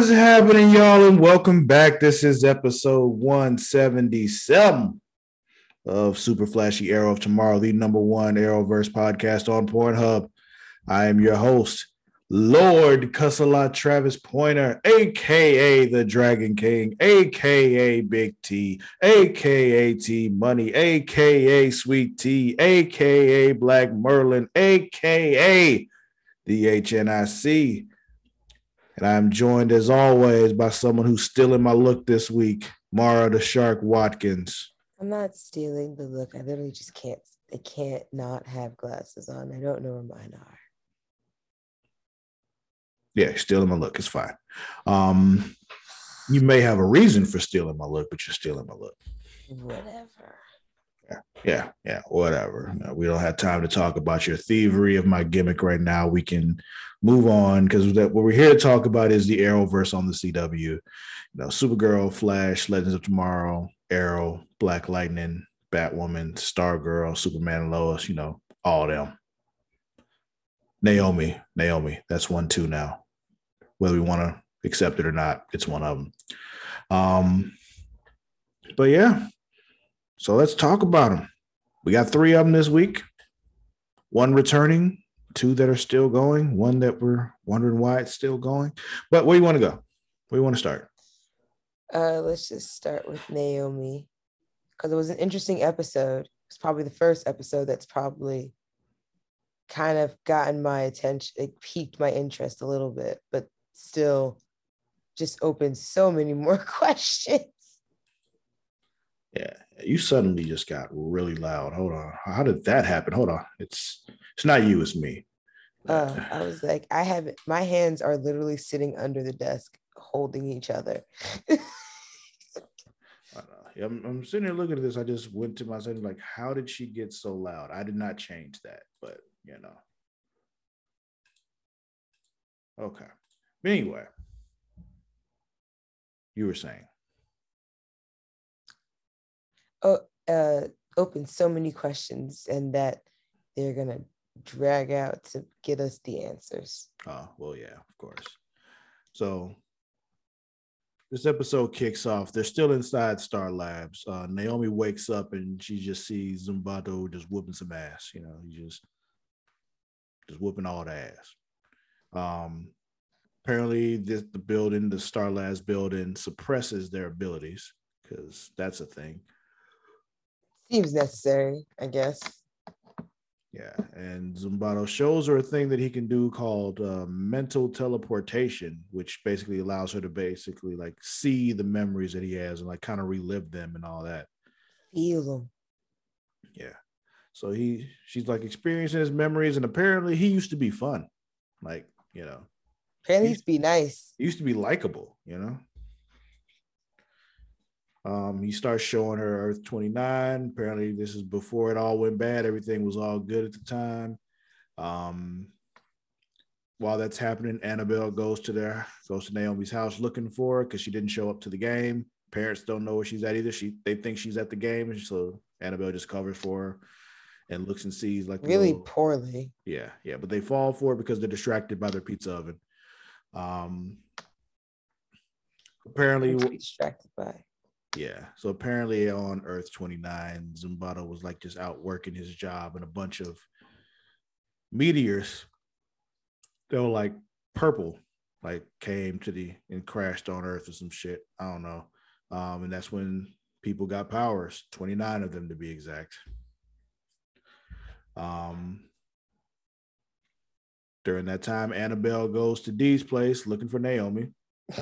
What's happening, y'all, and welcome back. This is episode 177 of Super Flashy Arrow of Tomorrow, the number one Arrowverse podcast on Pornhub. I am your host, Lord Cussalot Travis Pointer, aka the Dragon King, aka Big T, aka T Money, aka Sweet T, aka Black Merlin, aka the HNIC. And I'm joined as always by someone who's stealing my look this week, Mara the Shark Watkins. I'm not stealing the look. I literally just can't. I can't not have glasses on. I don't know where mine are. Yeah, stealing my look. is fine. Um, you may have a reason for stealing my look, but you're stealing my look. Whatever. Yeah, yeah, whatever. No, we don't have time to talk about your thievery of my gimmick right now. We can move on because what we're here to talk about is the Arrowverse on the CW. You know, Supergirl, Flash, Legends of Tomorrow, Arrow, Black Lightning, Batwoman, Stargirl, Superman Lois, you know, all of them. Naomi, Naomi, that's one two now. Whether we want to accept it or not, it's one of them. Um, but yeah, so let's talk about them. We got three of them this week. One returning, two that are still going, one that we're wondering why it's still going. But where you want to go? Where you want to start? Uh, let's just start with Naomi because it was an interesting episode. It's probably the first episode that's probably kind of gotten my attention, it piqued my interest a little bit, but still just opened so many more questions. Yeah, you suddenly just got really loud. Hold on. How did that happen? Hold on. It's it's not you, it's me. Uh, I was like, I have my hands are literally sitting under the desk holding each other. I'm, I'm sitting here looking at this. I just went to my setting, like, how did she get so loud? I did not change that, but you know. Okay. But anyway, you were saying. Uh, open so many questions, and that they're gonna drag out to get us the answers. Oh well, yeah, of course. So this episode kicks off. They're still inside Star Labs. Uh, Naomi wakes up and she just sees Zumbado just whooping some ass. You know, he just just whooping all the ass. Um, apparently, this, the building, the Star Labs building, suppresses their abilities because that's a thing. Seems necessary, I guess. Yeah, and Zumbado shows her a thing that he can do called uh, mental teleportation, which basically allows her to basically like see the memories that he has and like kind of relive them and all that. Feel them. Yeah. So he, she's like experiencing his memories, and apparently he used to be fun, like you know. Apparently, he's be nice. He used to be likable, you know. Um, he starts showing her Earth 29. Apparently, this is before it all went bad. Everything was all good at the time. Um, while that's happening, Annabelle goes to their goes to Naomi's house looking for her because she didn't show up to the game. Parents don't know where she's at either. She they think she's at the game, so Annabelle just covers for her and looks and sees like really little, poorly. Yeah, yeah, but they fall for it because they're distracted by their pizza oven. Um, apparently, distracted by yeah. So apparently on Earth 29, Zumbado was like just out working his job and a bunch of meteors they were like purple, like came to the and crashed on Earth or some shit. I don't know. Um, and that's when people got powers, 29 of them to be exact. Um during that time, Annabelle goes to Dee's place looking for Naomi.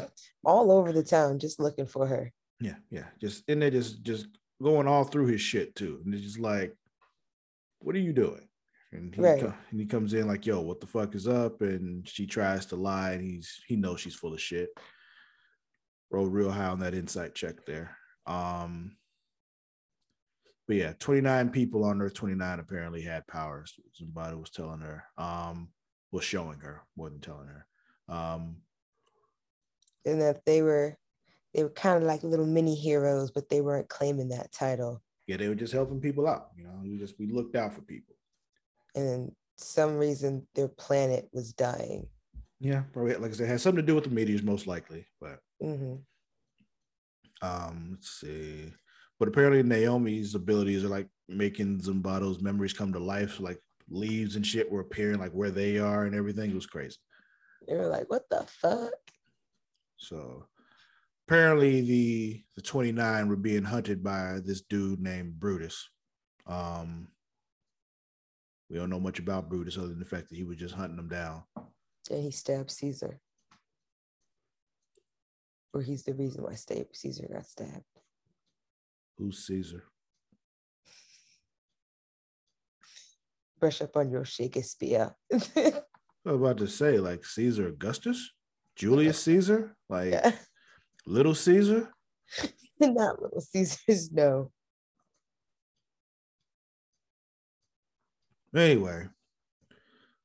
All over the town, just looking for her. Yeah, yeah. Just in there, just just going all through his shit too. And it's just like, what are you doing? And he, right. and he comes in like, yo, what the fuck is up? And she tries to lie, and he's he knows she's full of shit. Rolled real high on that insight check there. Um, but yeah, 29 people on Earth 29 apparently had powers. Somebody was telling her, um, was showing her more than telling her. Um, and that they were they were kind of like little mini heroes, but they weren't claiming that title. Yeah, they were just helping people out. You know, we just we looked out for people. And some reason their planet was dying. Yeah, probably like I said, has something to do with the meteors, most likely. But hmm um, let's see. But apparently Naomi's abilities are like making Zumbado's memories come to life. Like leaves and shit were appearing like where they are and everything. It was crazy. They were like, "What the fuck?" So apparently the the 29 were being hunted by this dude named Brutus. Um we don't know much about Brutus other than the fact that he was just hunting them down. And he stabbed Caesar. Or he's the reason why Caesar got stabbed. Who's Caesar? Brush up on your Shakespeare. I was about to say, like Caesar Augustus, Julius Caesar, like yeah. Little Caesar. Not little Caesars, no. Anyway,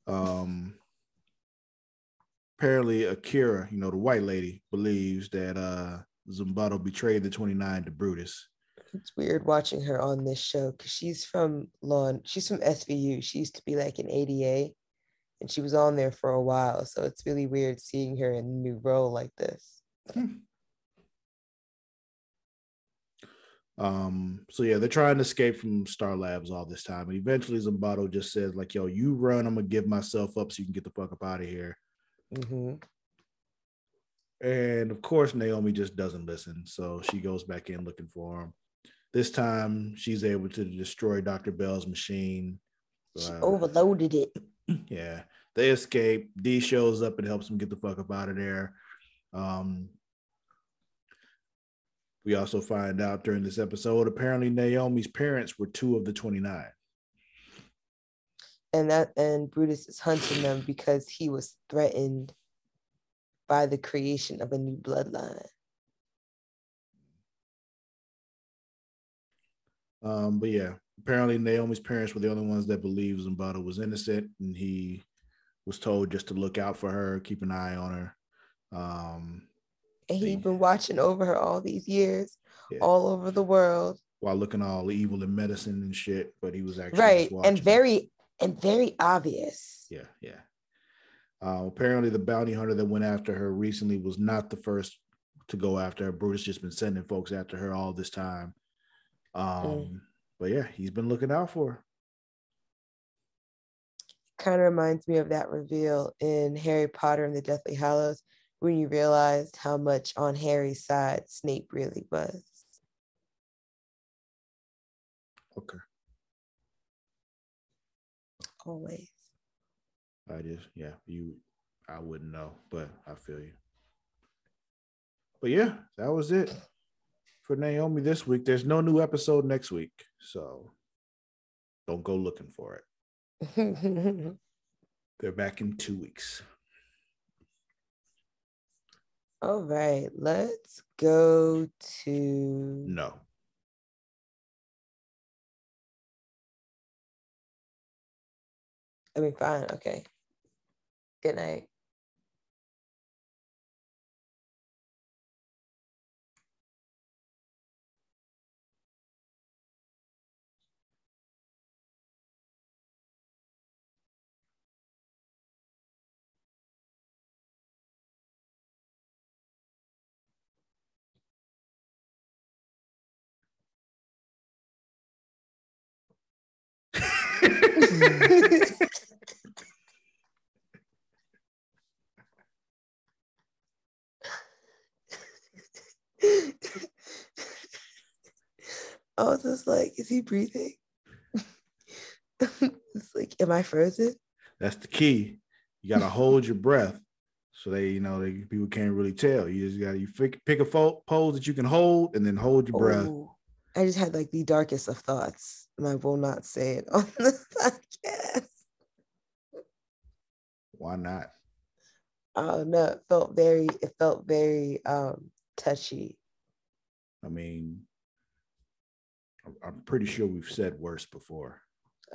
um, apparently Akira, you know, the white lady, believes that uh Zumbado betrayed the 29 to Brutus. It's weird watching her on this show because she's from lawn. She's from SVU. She used to be like an ADA, and she was on there for a while. So it's really weird seeing her in a new role like this. Um, so yeah, they're trying to escape from Star Labs all this time. And eventually Zumbado just says, like, yo, you run, I'm gonna give myself up so you can get the fuck up out of here. hmm And of course, Naomi just doesn't listen. So she goes back in looking for him. This time she's able to destroy Dr. Bell's machine. She Uh, overloaded it. yeah, they escape. D shows up and helps them get the fuck up out of there. Um, we also find out during this episode apparently Naomi's parents were two of the 29. and that and Brutus is hunting them because he was threatened by the creation of a new bloodline. Um, but yeah, apparently Naomi's parents were the only ones that believed Zumbado was innocent, and he was told just to look out for her, keep an eye on her. Um, And he'd been watching over her all these years, Yeah. all over the world. while looking all evil in medicine and shit, but he was actually Right. And very and very obvious. yeah, yeah. Uh, apparently, the bounty hunter that went after her recently was not the first to go after her. Brutus just been sending folks after her all this time. Um, Mm. But yeah, he's been looking out for her. Kind of reminds me of that reveal in Harry Potter and the Deathly Hallows when you realized how much on Harry's side Snape really was. Okay. Always. I just, yeah, you, I wouldn't know, but I feel you. But yeah, that was it for Naomi this week. There's no new episode next week, so don't go looking for it. They're back in two weeks. All right, let's go to No. I mean fine, okay. Good night. I was just like, is he breathing? it's like, am I frozen? That's the key. You gotta hold your breath, so they, you know, they people can't really tell. You just gotta you pick, pick a fo- pose that you can hold, and then hold your breath. I just had like the darkest of thoughts, and I will not say it on the podcast. Why not? Oh no, it felt very, it felt very um touchy. I mean, I'm- pretty sure we've said worse before.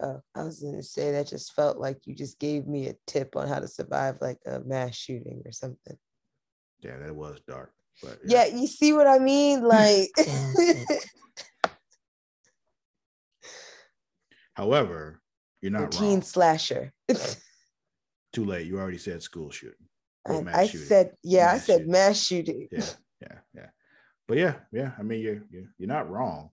Oh, I was gonna say that just felt like you just gave me a tip on how to survive like a mass shooting or something. Yeah, that was dark. But Yeah, you see what I mean? Like, However, you're not teen wrong. slasher. Too late. You already said school shooting. I shooting. said, yeah, mass I said shooting. mass shooting. Yeah, yeah, yeah. But yeah, yeah. I mean, you're you're, you're not wrong.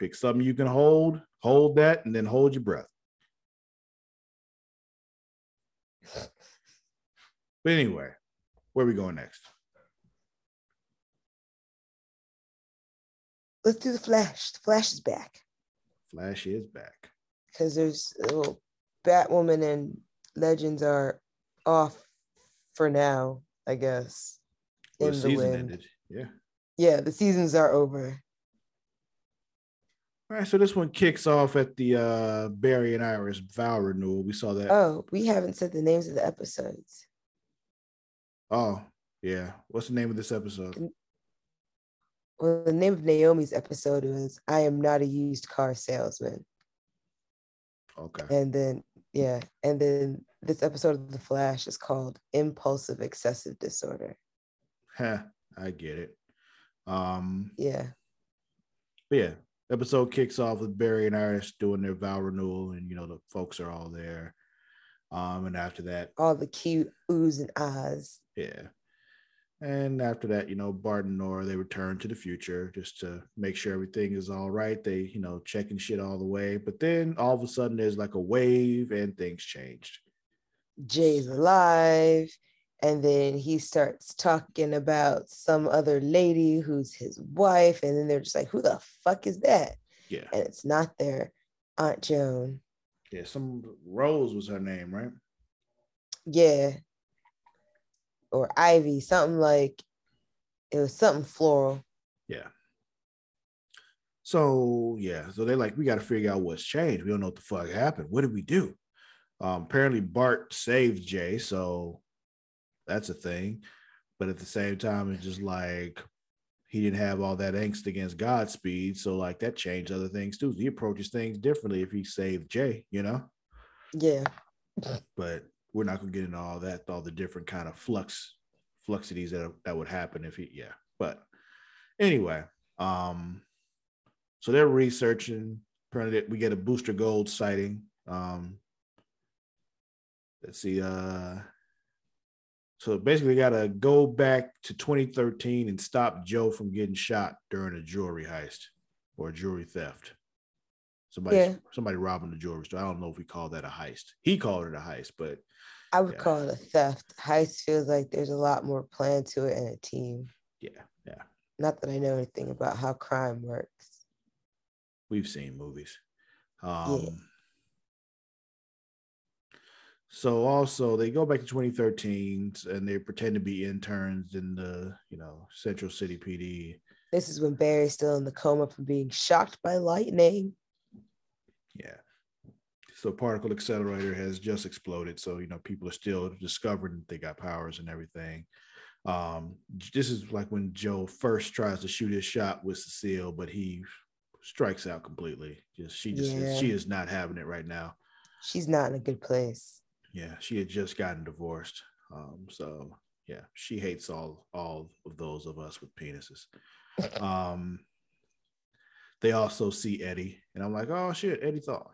Pick something you can hold, hold that, and then hold your breath. But anyway, where are we going next? Let's do the Flash. The Flash is back. Flash is back. Because there's well, Batwoman and Legends are off for now, I guess. Well, in the, wind. ended. Yeah. Yeah, the seasons are over. All right, so this one kicks off at the uh Barry and Iris vow renewal. We saw that. Oh, we haven't said the names of the episodes. Oh, yeah. What's the name of this episode? Well, the name of Naomi's episode was I Am Not a Used Car Salesman. Okay. And then, yeah. And then this episode of The Flash is called Impulsive Excessive Disorder. Huh, I get it. Um, yeah. yeah, episode kicks off with Barry and Iris doing their vow renewal, and you know the folks are all there. Um, and after that, all the cute oohs and ahs. Yeah. And after that, you know, Bart and Nora, they return to the future just to make sure everything is all right. They, you know, checking shit all the way. But then all of a sudden there's like a wave and things changed. Jay's alive. And then he starts talking about some other lady who's his wife. And then they're just like, who the fuck is that? Yeah. And it's not their Aunt Joan. Yeah, some Rose was her name, right? Yeah. Or Ivy, something like it was something floral. Yeah. So yeah, so they're like, we got to figure out what's changed. We don't know what the fuck happened. What did we do? Um, apparently Bart saved Jay, so that's a thing. But at the same time, it's just like he didn't have all that angst against Godspeed. So like that changed other things too. He approaches things differently if he saved Jay, you know? Yeah. But we're not gonna get into all that, all the different kind of flux fluxities that that would happen if he yeah. But anyway, um so they're researching. Apparently we get a booster gold sighting. Um let's see, uh so basically, got to go back to 2013 and stop Joe from getting shot during a jewelry heist or jewelry theft. Somebody, yeah. somebody robbing the jewelry store. I don't know if we call that a heist. He called it a heist, but I would yeah. call it a theft. Heist feels like there's a lot more plan to it and a team. Yeah, yeah. Not that I know anything about how crime works. We've seen movies. Um, yeah. So also they go back to 2013 and they pretend to be interns in the, you know, Central City PD. This is when Barry's still in the coma from being shocked by lightning. Yeah. So particle accelerator has just exploded. So, you know, people are still discovering they got powers and everything. Um, this is like when Joe first tries to shoot his shot with Cecile, but he strikes out completely. Just she just yeah. she is not having it right now. She's not in a good place yeah, she had just gotten divorced. Um, so yeah, she hates all all of those of us with penises. Um, they also see Eddie, and I'm like, oh shit, Eddie Thawne.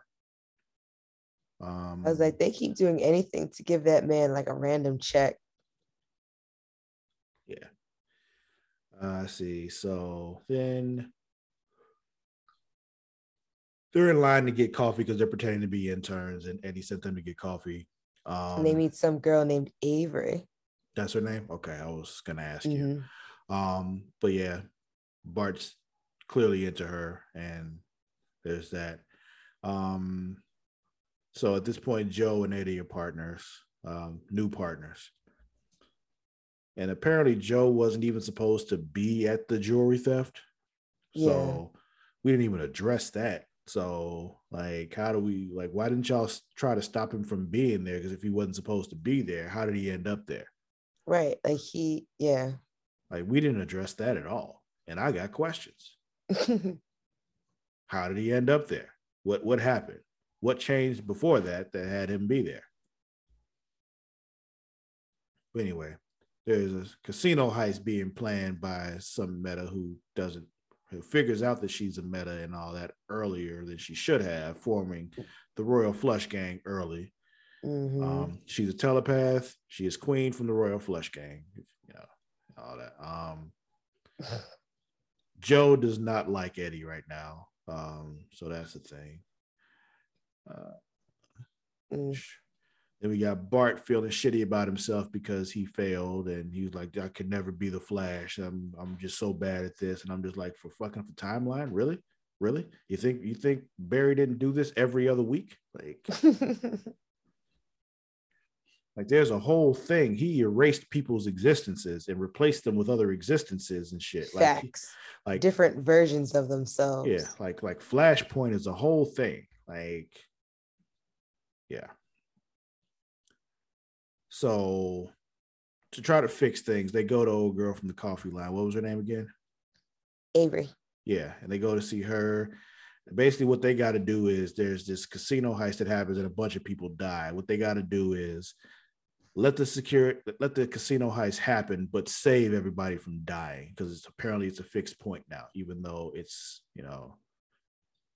Um, I was like, they keep doing anything to give that man like a random check. Yeah. Uh, I see. So then they're in line to get coffee because they're pretending to be interns, and Eddie sent them to get coffee. Um, and they meet some girl named Avery. That's her name. Okay, I was gonna ask mm-hmm. you. Um, but yeah, Bart's clearly into her, and there's that. Um, so at this point, Joe and Eddie are partners, um, new partners. And apparently, Joe wasn't even supposed to be at the jewelry theft. So yeah. we didn't even address that. So, like, how do we like? Why didn't y'all try to stop him from being there? Because if he wasn't supposed to be there, how did he end up there? Right. Like he, yeah. Like we didn't address that at all, and I got questions. how did he end up there? What what happened? What changed before that that had him be there? But anyway, there's a casino heist being planned by some meta who doesn't who figures out that she's a meta and all that earlier than she should have, forming the Royal Flush Gang early. Mhm. Um, she's a telepath. She is queen from the Royal Flush Gang. You know, all that. Um, Joe does not like Eddie right now. Um, so that's the thing. Uh, Mm. then we got Bart feeling shitty about himself because he failed, and he was like, "I could never be the Flash. I'm, I'm just so bad at this." And I'm just like, "For fucking up the timeline, really, really? You think you think Barry didn't do this every other week? Like, like there's a whole thing. He erased people's existences and replaced them with other existences and shit. Like, Facts. like Different versions of themselves. yeah, like like Flashpoint is a whole thing. Like, yeah. So to try to fix things, they go to old girl from the coffee line. What was her name again? Avery. Yeah, and they go to see her. Basically, what they got to do is there's this casino heist that happens and a bunch of people die. What they got to do is let the security let the casino heist happen, but save everybody from dying because it's apparently it's a fixed point now, even though it's you know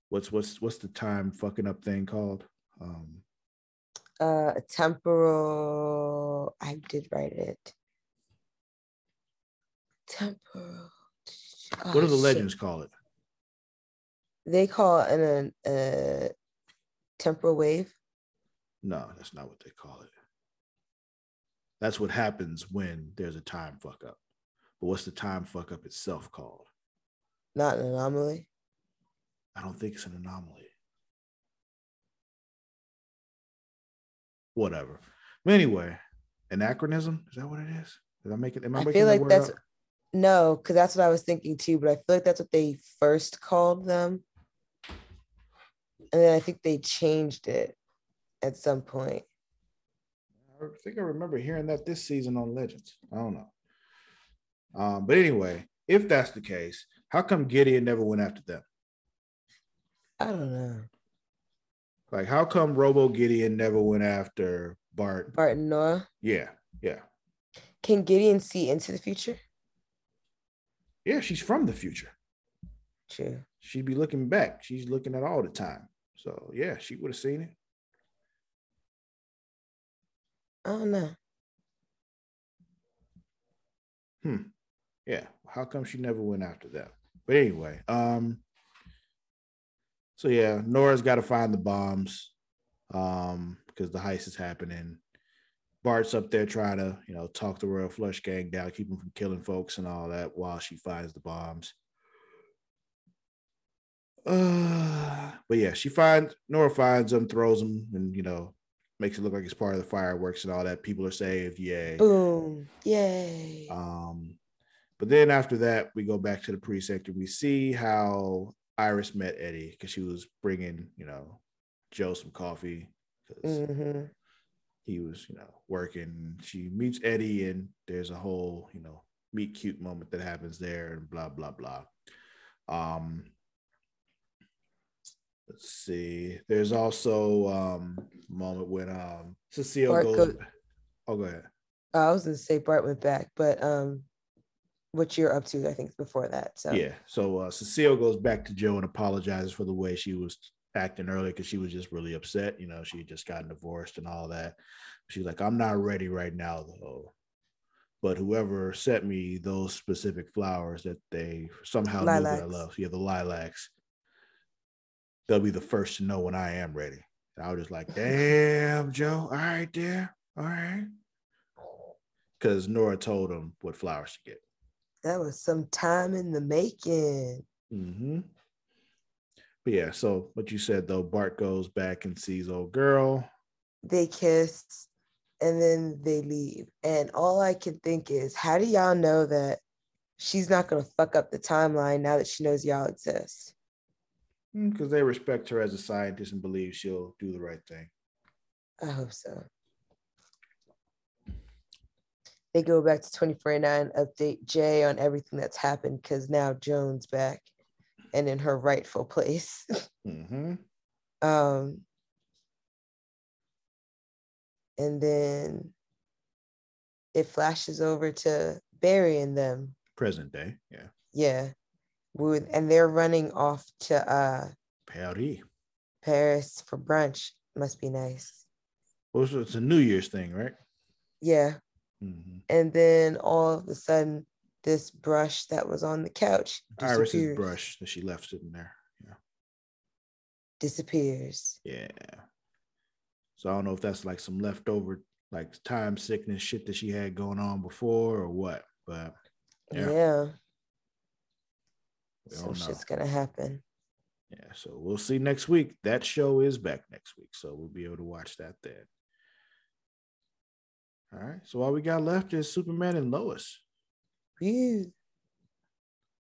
what's what's what's the time fucking up thing called? Um, Uh temporal. I did write it. Temporal. what do Oh, the shit. legends call it? They call it an a temporal wave. No, that's not what they call it. That's what happens when there's a time fuck up. But what's the time fuck up itself called? Not an anomaly. I don't think it's an anomaly. Whatever. But anyway, anachronism is that what it is? Did I make it? Am I, I making feel like that's up? no, because that's what I was thinking too. But I feel like that's what they first called them, and then I think they changed it at some point. I think I remember hearing that this season on Legends. I don't know. Um, but anyway, if that's the case, how come Gideon never went after them? I don't know. Like, how come Robo Gideon never went after Bart? Bart and Noah. Yeah, yeah, Can Gideon see into the future? yeah. She's from the future. True. She'd be looking back. She's looking at all the time. So yeah, she would have seen it. I don't know. Hmm. Yeah. How come she never went after them? But anyway, um, so yeah, Nora's got to find the bombs, um, because the heist is happening. Bart's up there trying to, you know, talk the Royal Flush Gang down, keep them from killing folks and all that while she finds the bombs. Uh, but yeah, she finds Nora finds them, throws them, and you know, makes it look like it's part of the fireworks and all that. People are saved, yay. Boom. Yay. Um, but then after that, we go back to the precinct and we see how Iris met Eddie because she was bringing, you know, Joe some coffee because hmm he was, you know, working. She meets Eddie and there's a whole, you know, meet cute moment that happens there and blah blah blah. Um, let's see. There's also um a moment when um Cecile Bart goes. goes- oh, go ahead. I was gonna say Bart went back, but um, what you're up to, I think, before that. So Yeah. So uh, Cecile goes back to Joe and apologizes for the way she was acting earlier because she was just really upset. You know, she just gotten divorced and all that. She's like, I'm not ready right now, though. But whoever sent me those specific flowers that they somehow knew that I Lilacs. love, yeah, the lilacs, they'll be the first to know when I am ready. And I was just like, damn, Joe. All right, there. All right. Because Nora told him what flowers to get. that was some time in the making. Mm-hmm. But yeah, so what you said though, Bart goes back and sees old girl. They kiss, and then they leave. And all I can think is, how do y'all know that she's not gonna fuck up the timeline now that she knows y'all exist? Because they respect her as a scientist and believe she'll do the right thing. I hope so. They go back to 2049, update Jay on everything that's happened because now Joan's back and in her rightful place. mm-hmm. um, and then it flashes over to Barry and them. Present day. Yeah. Yeah. With, and they're running off to uh, Paris. Paris for brunch. Must be nice. Well, it's- it's a New Year's thing, right? Yeah. hmm And then all of a sudden, this brush that was on the couch Iris's brush that she left sitting there. Yeah. disappears. Yeah. So I don't know if that's like some leftover like time sickness shit that she had going on before or what, but Yeah. Yeah. Some shit's gonna happen. Yeah, so we'll see next week. That show is back next week, so we'll be able to watch that then. All right. So all we got left is Superman and Lois. Whew.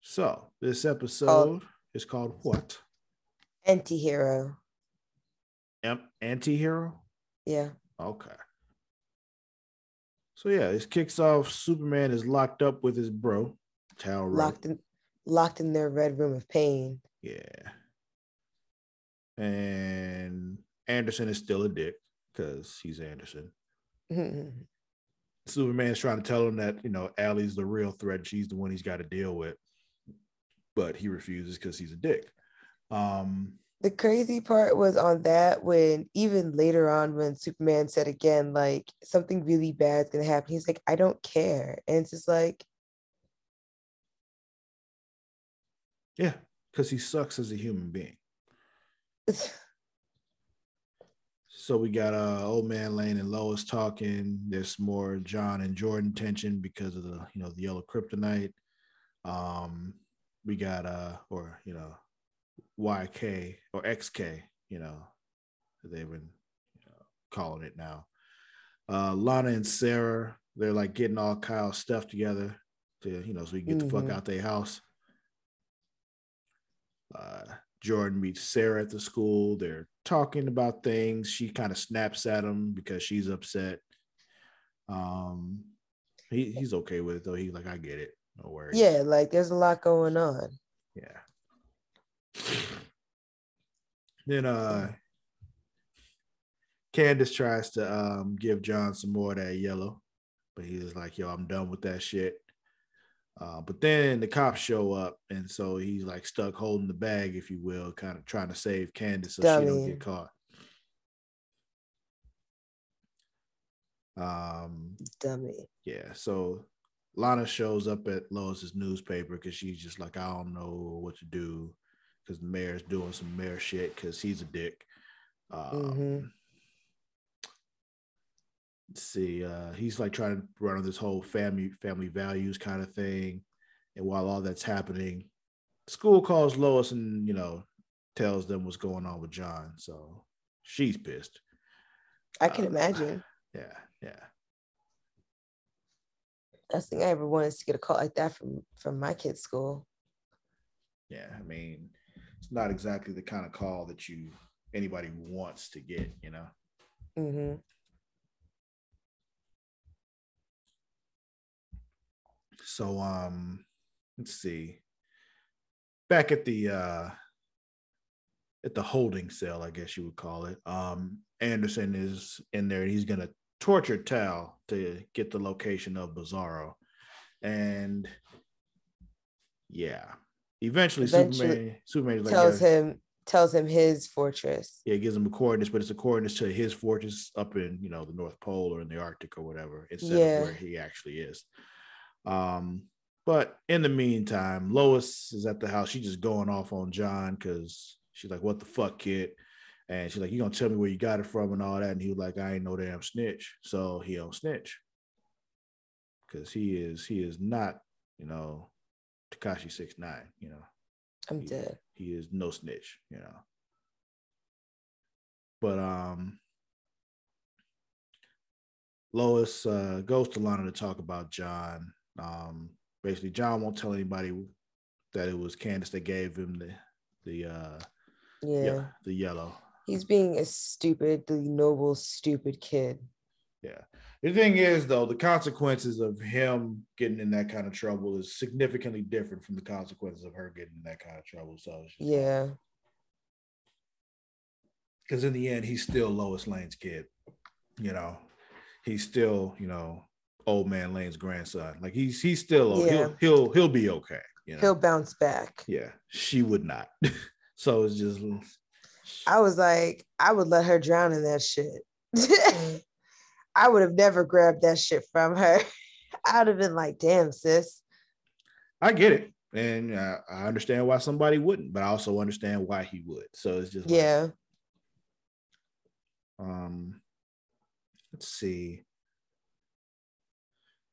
So this episode is called what? Anti-hero. Am- Anti-hero? Yeah. Okay. So yeah, this kicks off. Superman is locked up with his bro, Tal. Locked in locked in their red room of pain. Yeah. And Anderson is still a dick because he's Anderson. Superman's trying to tell him that, you know, Allie's the real threat. She's the one he's got to deal with. But he refuses because he's a dick. Um, the crazy part was on that when even later on when Superman said again like something really bad's gonna happen, he's like, I don't care. And it's just like, yeah, because he sucks as a human being. So we got uh old man Lane and Lois talking. There's more John and Jordan tension because of the you know the yellow kryptonite. Um we got uh or you know YK or XK, you know, they've been you know, calling it now. Uh Lana and Sarah, they're like getting all Kyle's stuff together to, you know, so we can get the fuck Mhm. out their house. Uh Jordan meets Sarah at the school. They're talking about things. She kind of snaps at him because she's upset. Um, he, he's okay with it though. He's like, I get it. No worries. yeah, like there's a lot going on. Yeah. Then uh Candace tries to um give John some more of that yellow, but he's like, yo, I'm done with that shit. Uh, but then the cops show up, and so he's like stuck holding the bag, if you will, kind of trying to save Candace so she don't get caught. Um, Dummy. yeah, so Lana shows up at Lois's newspaper because she's just like, I don't know what to do because the mayor's doing some mayor shit because he's a dick. Um, Mhm. Let's see, uh, he's like trying to run on this whole family family values kind of thing, and while all that's happening, school calls Lois and you know tells them what's going on with John. So she's pissed. I can Uh, imagine. Yeah, yeah. Last thing I ever wanted is to get a call like that from from my kid's school. Yeah, I mean, it's not exactly the kind of call that you anybody wants to get, you know. hmm So um let's see. Back at the uh at the holding cell, I guess you would call it. Um Anderson is in there and he's gonna torture Tal to get the location of Bizarro. And yeah. Eventually, Eventually, Superman Superman is like, tells "Yeah, him tells him his fortress. yeah, it gives him the coordinates, but it's the coordinates to his fortress up in you know the North Pole or in the Arctic or whatever, instead Yeah. of where he actually is. Um, but in the meantime, Lois is at the house. She's just going off on John because she's like, "What the fuck, kid?" And she's like, "You gonna tell me where you got it from and all that?" And he was like, "I ain't no damn snitch." So he don't snitch because he is he is not you know Tekashi six nine. You know I'm he- dead. He is no snitch, you know. But um Lois uh goes to Lana to talk about John. Um basically John won't tell anybody that it was Candace that gave him the the uh Yeah. yeah, the yellow. He's being a stupidly noble, stupid kid. Yeah. The thing is, though, the consequences of him getting in that kind of trouble is significantly different from the consequences of her getting in that kind of trouble. So, Yeah. because in the end, he's still Lois Lane's kid. You know, he's still, you know, old man Lane's grandson. Like he's he's still Yeah. he'll he'll he'll be okay. You know? He'll bounce back. yeah, she would not. so it's just I was like, I would let her drown in that shit. I would have never grabbed that shit from her. I'd have been like, damn, sis. I get it. And uh, I understand why somebody wouldn't, but I also understand why he would. So it's just like, yeah. Um, let's see.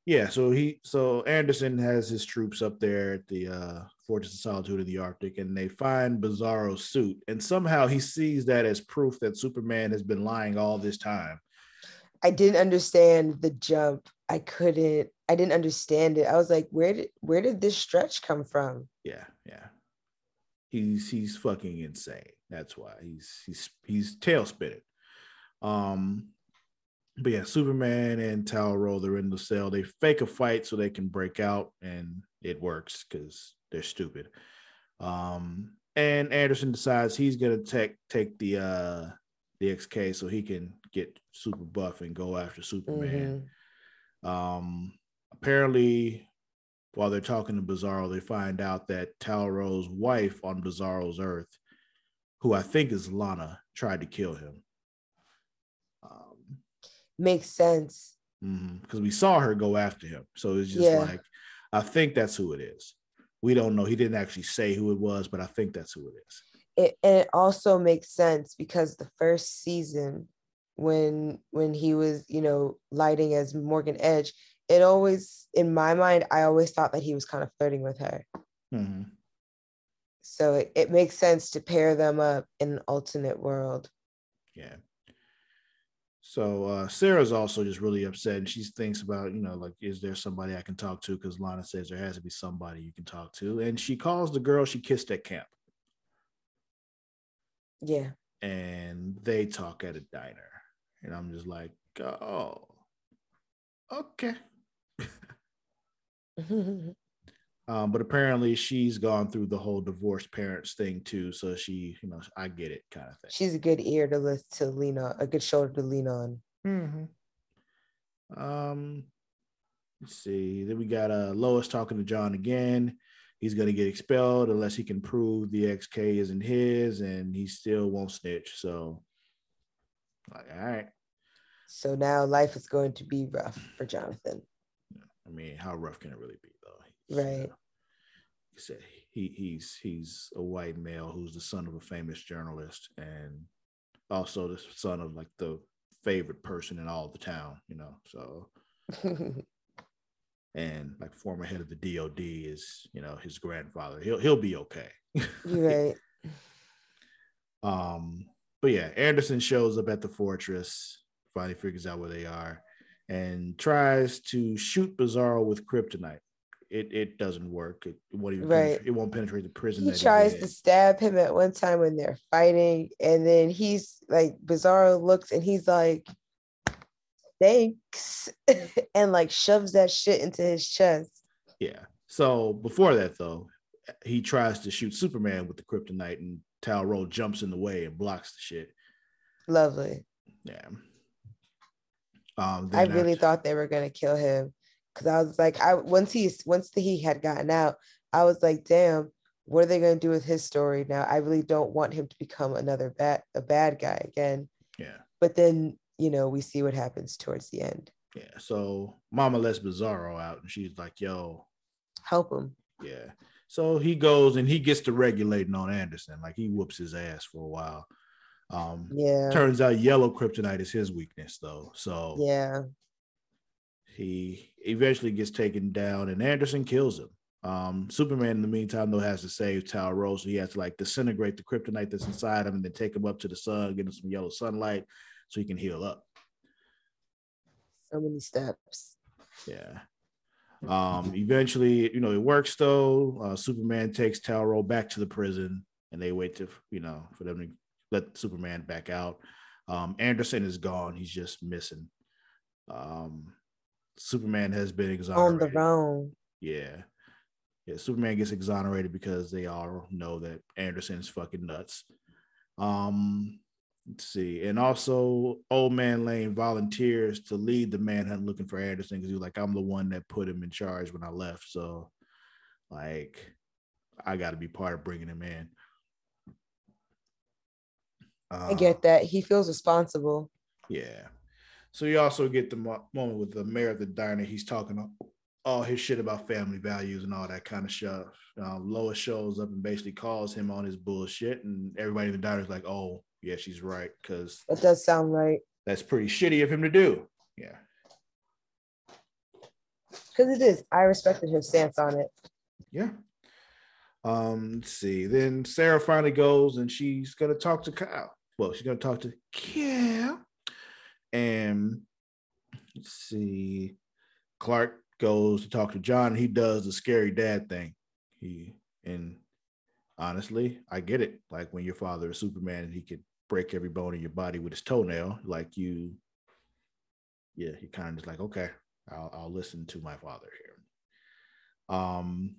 Yeah, so he so Anderson has his troops up there at the uh, Fortress of Solitude of the Arctic, and they find Bizarro's suit, and somehow he sees that as proof that Superman has been lying all this time. I didn't understand the jump. I couldn't. I didn't understand it. I was like, where did where did this stretch come from? Yeah, yeah. He's he's fucking insane. That's why he's he's he's tail spitting. Um, but yeah, Superman and Tal-Rho, they're in the cell. They fake a fight so they can break out, and it works because they're stupid. Um, and Anderson decides he's gonna take take the uh the XK so he can get super buff and go after Superman. Mm-hmm. Um, apparently, while they're talking to Bizarro, they find out that Tal-Rho's wife on Bizarro's Earth, who I think is Lana, tried to kill him makes sense because mm-hmm. we saw her go after him. So it's just yeah. like, I think that's who it is. We don't know. He didn't actually say who it was, but I think that's who it is. It, and it also makes sense because the first season, when when he was, you know, lighting as Morgan Edge, it always, in my mind, I always thought that he was kind of flirting with her. Mm-hmm. So it, it makes sense to pair them up in an alternate world. Yeah. So uh, Sarah's also just really upset, and she thinks about, you know, like, is there somebody I can talk to? Because Lana says there has to be somebody you can talk to, and she calls the girl she kissed at camp. Yeah. And they talk at a diner, and I'm just like, oh, okay. Um, but apparently she's gone through the whole divorced parents thing too. So she, you know, I get it kind of thing. She's a good ear to listen to lean on, a good shoulder to lean on. Mm-hmm. Um, let's see. Then we got uh Lois talking to John again. He's gonna get expelled unless he can prove the XK isn't his, and he still won't snitch. So, like, all right. So now life is going to be rough for Jonathan. I mean, how rough can it really be? Right. Said he he's he's a white male who's the son of a famous journalist and also the son of like the favorite person in all the town, you know. So and like former head of the DOD is, you know, his grandfather. He'll he'll be okay. right. um, but yeah, Anderson shows up at the fortress, finally figures out where they are, and tries to shoot Bizarro with kryptonite it it doesn't work. It won't even right. it won't penetrate the prison. He tries to stab him at one time when they're fighting, and then he's like Bizarro looks and he's like, "Thanks," and like shoves that shit into his chest. Yeah. So before that though, he tries to shoot Superman with the kryptonite, and Tal-Rho jumps in the way and blocks the shit. Lovely. Yeah. Um, I really after, thought they were gonna kill him because I was like, I once he once the, he had gotten out, I was like, damn, what are they going to do with his story now? I really don't want him to become another bad a bad guy again. Yeah. But then you know we see what happens towards the end. Yeah. So Mama lets Bizarro out, and she's like, "Yo, help him." Yeah. So he goes and he gets to regulating on Anderson, like he whoops his ass for a while. Um, yeah. Turns out yellow kryptonite is his weakness, though. So yeah, he eventually gets taken down, and Anderson kills him. Um, Superman, in the meantime, though, has to save Tal-Rho, so he has to like disintegrate the kryptonite that's inside him, and then take him up to the sun, get him some yellow sunlight, so he can heal up. So many steps. Yeah. Um, eventually, you know, it works though. Uh, Superman takes Tal-Rho back to the prison, and they wait to, you know, for them to let Superman back out. Um, Anderson is gone; he's just missing. Um, Superman has been exonerated. On the wrong. Yeah. Yeah, Superman gets exonerated because they all know that Anderson's fucking nuts. Um, let's see. And also, Old Man Lane volunteers to lead the manhunt looking for Anderson because he's like, I'm the one that put him in charge when I left. So, like, I got to be part of bringing him in. Uh, I get that. He feels responsible. Yeah. So you also get the moment with the mayor of the diner. He's talking all his shit about family values and all that kind of stuff. Um, Lois shows up and basically calls him on his bullshit, and everybody in the diner is like, "Oh, yeah, she's right," because That does sound right. that's pretty shitty of him to do. Yeah. Because it is. I respected her stance on it. Yeah. Um, let's see. Then Sarah finally goes and she's gonna talk to Kyle. Well, she's gonna talk to Kyle. And let's see. Clark goes to talk to John. He does the scary dad thing. He and honestly, I get it. Like when your father is Superman and he could break every bone in your body with his toenail, like you, yeah, he kind of just like, okay, I'll, I'll listen to my father here. Um,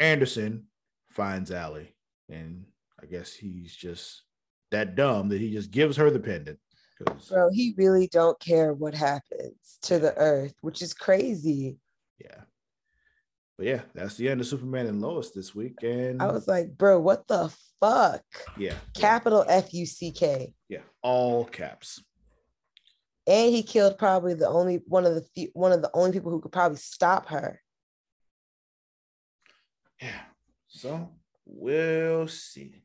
Anderson finds Allie, and I guess he's just that dumb that he just gives her the pendant. Bro, he really don't care what happens to the earth, which is crazy. yeah. But yeah, that's the end of Superman and Lois this week. And I was like, bro, what the fuck? yeah, Capital F U C K. yeah, all caps. And he killed probably the only one of the few, one of the only people who could probably stop her. Yeah. So we'll see.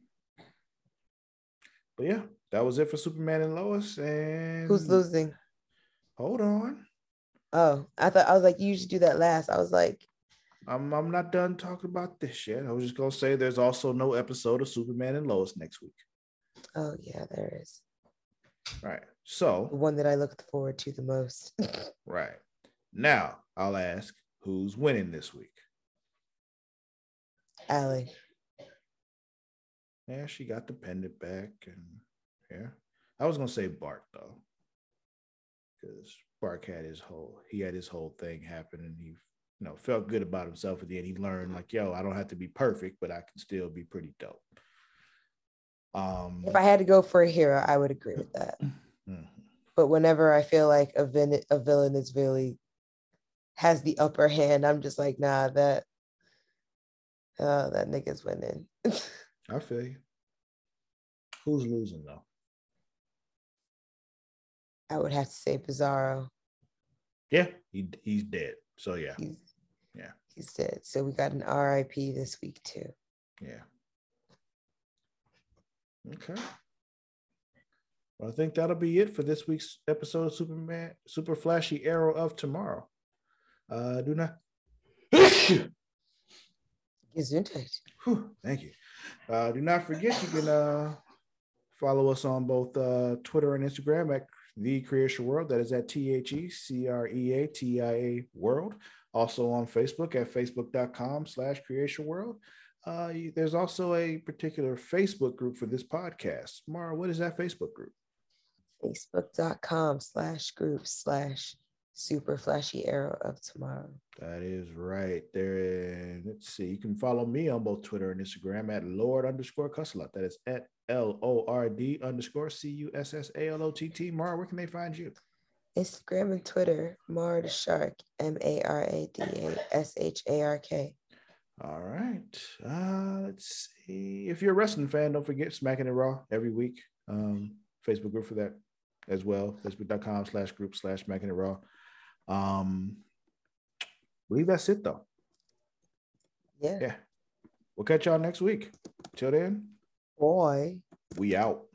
But yeah, that was it for Superman and Lois. And Who's losing? Hold on. Oh, I thought I was like, you should do that last. I was like, I'm I'm not done talking about this yet. I was just gonna say there's also no episode of Superman and Lois next week. oh yeah, there is All right. So the one that I looked forward to the most. right now I'll ask who's winning this week. Allie. Yeah, she got the pendant back, and yeah, I was gonna say Bart though, because Bart had his whole he had his whole thing happen, and he you know felt good about himself at the end. He learned like, yo, I don't have to be perfect, but I can still be pretty dope. Um, If I had to go for a hero, I would agree with that. mhm. But whenever I feel like a villain, a villain is really has the upper hand, I'm just like, nah, that uh, that nigga's winning. I feel you. Who's losing though? I would have to say Pizarro. Yeah, he he's dead. So yeah, He's Yeah. he's dead. So we got an RIP this week too. yeah. Okay. Well, I think that'll be it for this week's episode of Superman Super Flashy Arrow of Tomorrow. Uh do not Gesundheit. Whew, thank you. Uh, do not forget you can uh, follow us on both uh, Twitter and Instagram at the Creation World. That is at T H E C R E A T I A World. Also on Facebook at facebook.com slash creation world. Uh, there's also a particular Facebook group for this podcast. Mara, what is that Facebook group? Facebook.com slash group slash super flashy arrow of tomorrow. That is right there. And let's see, you can follow me on both Twitter and Instagram at Lord underscore Cussalot. That is at L O R D underscore C U S S A L O T T. Mara, where can they find you? Instagram and Twitter, Mara the Shark, M A R A D A S H A R K. All right. Uh, let's see. If you're a wrestling fan, don't forget Smacking It Raw every week. Um, Facebook group for that as well. Facebook.com slash group slash Smacking It Raw. Um, I believe that's it though. Yeah. Yeah. We'll catch y'all next week. Till then, Boy. we out.